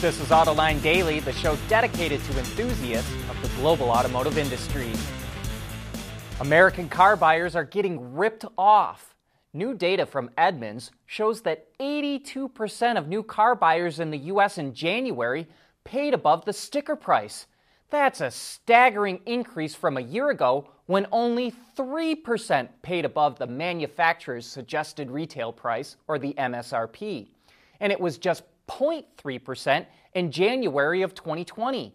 This is Autoline Daily, the show dedicated to enthusiasts of the global automotive industry. American car buyers are getting ripped off. New data from Edmunds shows that 82% of new car buyers in the U.S. in January paid above the sticker price. That's a staggering increase from a year ago when only 3% paid above the manufacturer's suggested retail price, or the MSRP. And it was just 0.3% in January of 2020.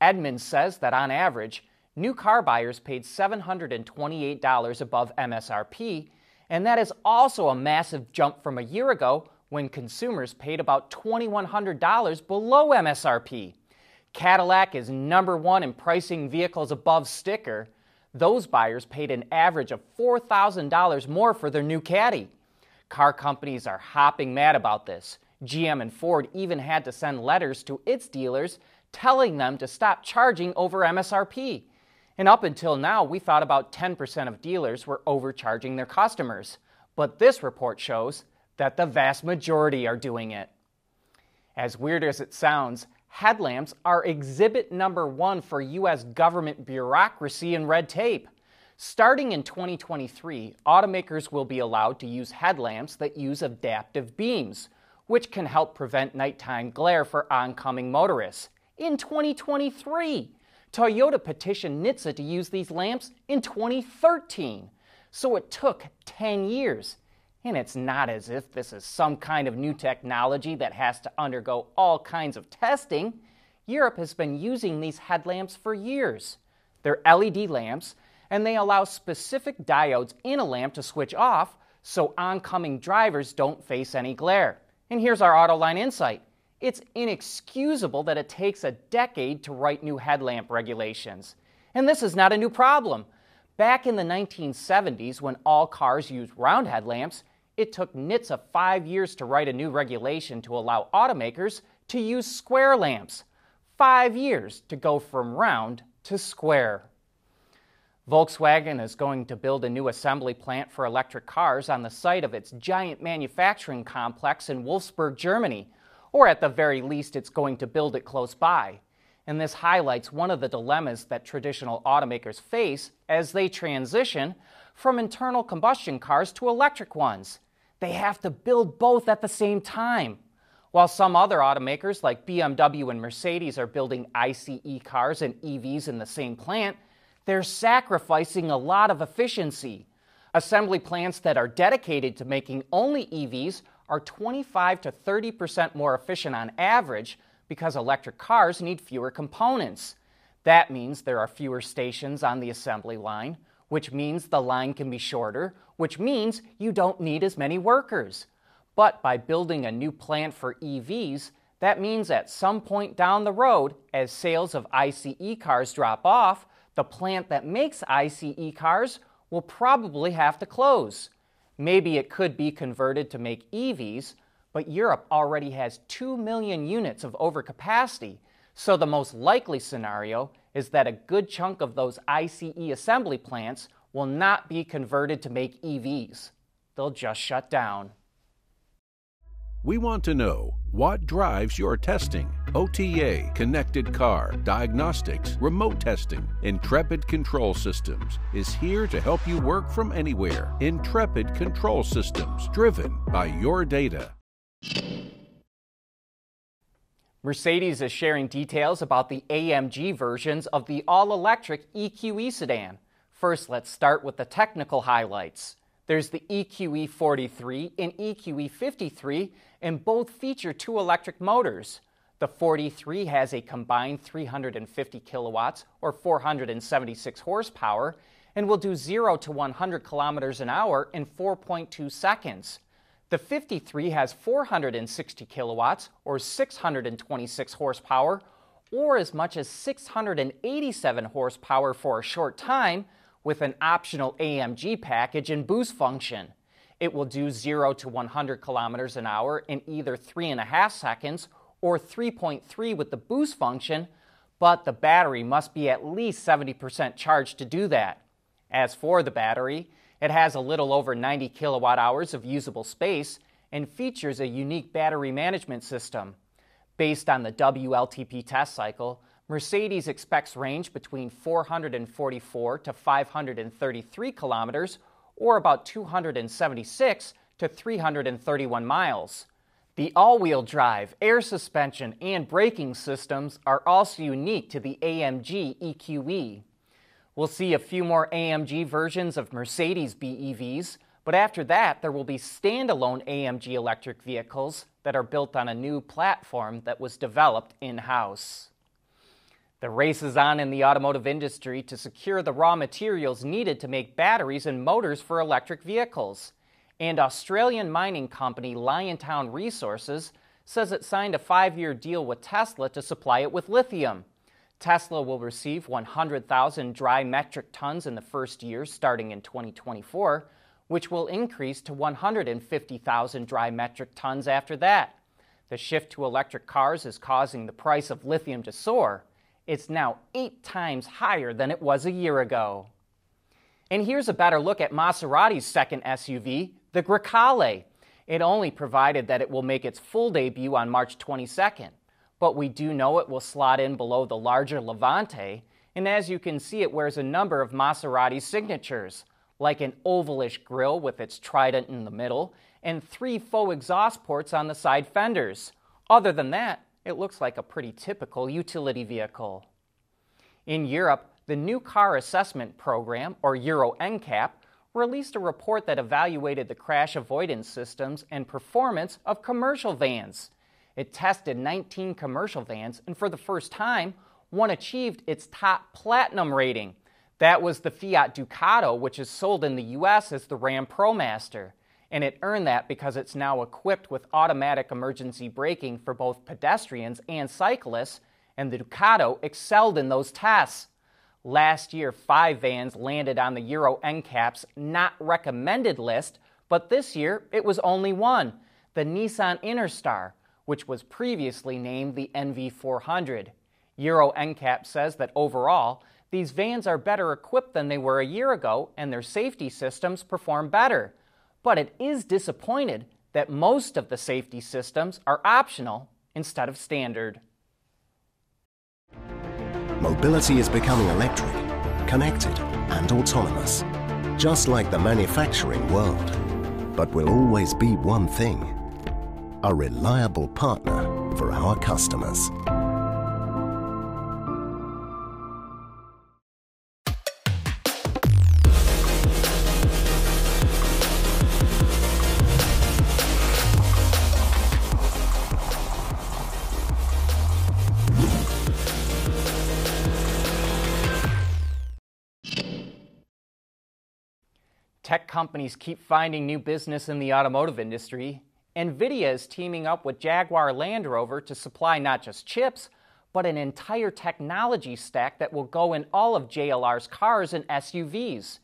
Edmunds says that on average, new car buyers paid $728 above MSRP, and that is also a massive jump from a year ago when consumers paid about $2,100 below MSRP. Cadillac is number one in pricing vehicles above sticker. Those buyers paid an average of $4,000 more for their new Caddy. Car companies are hopping mad about this. GM and Ford even had to send letters to its dealers telling them to stop charging over MSRP. And up until now, we thought about 10% of dealers were overcharging their customers. But this report shows that the vast majority are doing it. As weird as it sounds, headlamps are exhibit number one for U.S. government bureaucracy and red tape. Starting in 2023, automakers will be allowed to use headlamps that use adaptive beams, which can help prevent nighttime glare for oncoming motorists. In 2023, Toyota petitioned NHTSA to use these lamps in 2013. So it took 10 years. And it's not as if this is some kind of new technology that has to undergo all kinds of testing. Europe has been using these headlamps for years. They're LED lamps, and they allow specific diodes in a lamp to switch off so oncoming drivers don't face any glare. And here's our Autoline insight it's inexcusable that it takes a decade to write new headlamp regulations. And this is not a new problem. Back in the 1970s, when all cars used round headlamps, it took NHTSA five years to write a new regulation to allow automakers to use square lamps. Five years to go from round to square. Volkswagen is going to build a new assembly plant for electric cars on the site of its giant manufacturing complex in Wolfsburg, Germany, or at the very least, it's going to build it close by. And this highlights one of the dilemmas that traditional automakers face as they transition from internal combustion cars to electric ones. They have to build both at the same time. While some other automakers like BMW and Mercedes are building ICE cars and EVs in the same plant, they're sacrificing a lot of efficiency. Assembly plants that are dedicated to making only EVs are 25 to 30% more efficient on average because electric cars need fewer components. That means there are fewer stations on the assembly line, which means the line can be shorter, which means you don't need as many workers. But by building a new plant for EVs, that means at some point down the road, as sales of ICE cars drop off, the plant that makes ICE cars will probably have to close. Maybe it could be converted to make EVs, but Europe already has 2 million units of overcapacity, so the most likely scenario is that a good chunk of those ICE assembly plants will not be converted to make EVs. They'll just shut down. We want to know what drives your testing. OTA, connected car, diagnostics, remote testing. Intrepid Control Systems is here to help you work from anywhere. Intrepid Control Systems, driven by your data. Mercedes is sharing details about the AMG versions of the all electric EQE sedan. First, let's start with the technical highlights. There's the EQE 43 and EQE 53, and both feature two electric motors. The 43 has a combined 350 kilowatts or 476 horsepower and will do 0 to 100 kilometers an hour in 4.2 seconds. The 53 has 460 kilowatts or 626 horsepower or as much as 687 horsepower for a short time with an optional AMG package and boost function. It will do 0 to 100 kilometers an hour in either 3.5 seconds or 3.3 with the boost function, but the battery must be at least 70% charged to do that. As for the battery, it has a little over 90 kilowatt hours of usable space and features a unique battery management system. Based on the WLTP test cycle, Mercedes expects range between 444 to 533 kilometers, or about 276 to 331 miles. The all wheel drive, air suspension, and braking systems are also unique to the AMG EQE. We'll see a few more AMG versions of Mercedes BEVs, but after that, there will be standalone AMG electric vehicles that are built on a new platform that was developed in house. The race is on in the automotive industry to secure the raw materials needed to make batteries and motors for electric vehicles. And Australian mining company Liontown Resources says it signed a five year deal with Tesla to supply it with lithium. Tesla will receive 100,000 dry metric tons in the first year starting in 2024, which will increase to 150,000 dry metric tons after that. The shift to electric cars is causing the price of lithium to soar. It's now eight times higher than it was a year ago. And here's a better look at Maserati's second SUV, the Grecale. It only provided that it will make its full debut on March 22nd, but we do know it will slot in below the larger Levante, and as you can see, it wears a number of Maserati signatures, like an ovalish grille with its trident in the middle and three faux exhaust ports on the side fenders. Other than that, it looks like a pretty typical utility vehicle. In Europe, the New Car Assessment Program, or Euro NCAP, released a report that evaluated the crash avoidance systems and performance of commercial vans. It tested 19 commercial vans, and for the first time, one achieved its top platinum rating. That was the Fiat Ducato, which is sold in the US as the Ram ProMaster and it earned that because it's now equipped with automatic emergency braking for both pedestrians and cyclists, and the Ducato excelled in those tests. Last year, five vans landed on the Euro NCAP's not recommended list, but this year it was only one the Nissan Interstar, which was previously named the NV400. Euro NCAP says that overall, these vans are better equipped than they were a year ago, and their safety systems perform better but it is disappointed that most of the safety systems are optional instead of standard. Mobility is becoming electric, connected, and autonomous, just like the manufacturing world. But will always be one thing a reliable partner for our customers. Tech companies keep finding new business in the automotive industry. NVIDIA is teaming up with Jaguar Land Rover to supply not just chips, but an entire technology stack that will go in all of JLR's cars and SUVs.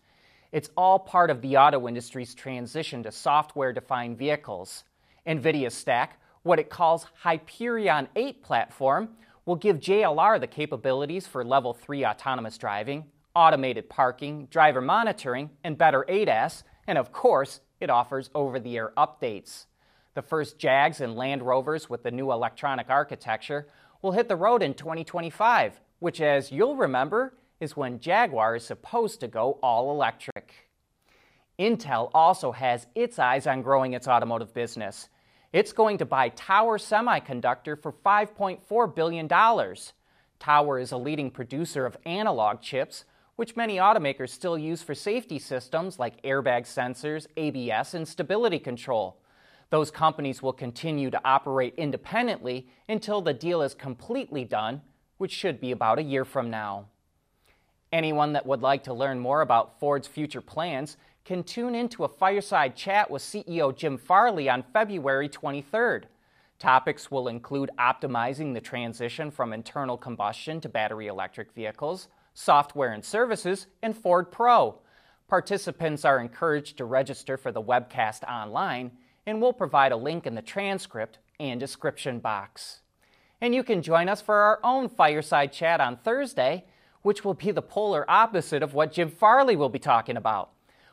It's all part of the auto industry's transition to software defined vehicles. NVIDIA's stack, what it calls Hyperion 8 platform, will give JLR the capabilities for level 3 autonomous driving, automated parking, driver monitoring, and better ADAS, and of course, it offers over the air updates. The first JAGs and Land Rovers with the new electronic architecture will hit the road in 2025, which, as you'll remember, is when Jaguar is supposed to go all electric. Intel also has its eyes on growing its automotive business. It's going to buy Tower Semiconductor for $5.4 billion. Tower is a leading producer of analog chips which many automakers still use for safety systems like airbag sensors, ABS, and stability control. Those companies will continue to operate independently until the deal is completely done, which should be about a year from now. Anyone that would like to learn more about Ford's future plans can tune into a fireside chat with CEO Jim Farley on February 23rd. Topics will include optimizing the transition from internal combustion to battery electric vehicles software and services, and Ford Pro. Participants are encouraged to register for the webcast online, and we'll provide a link in the transcript and description box. And you can join us for our own fireside chat on Thursday, which will be the polar opposite of what Jim Farley will be talking about.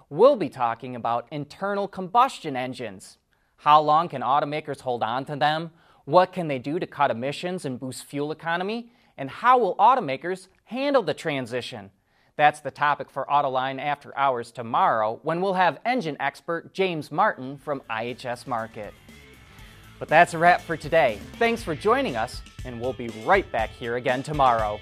We'll be talking about internal combustion engines. How long can automakers hold on to them? What can they do to cut emissions and boost fuel economy? And how will automakers handle the transition? That's the topic for Autoline After Hours tomorrow when we'll have engine expert James Martin from IHS Markit. But that's a wrap for today. Thanks for joining us, and we'll be right back here again tomorrow.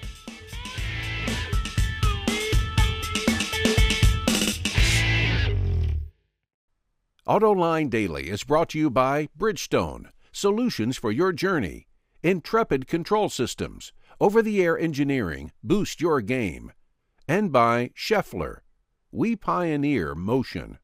AutoLine Daily is brought to you by Bridgestone, solutions for your journey, Intrepid Control Systems, over the air engineering, boost your game, and by Schaeffler. We pioneer motion.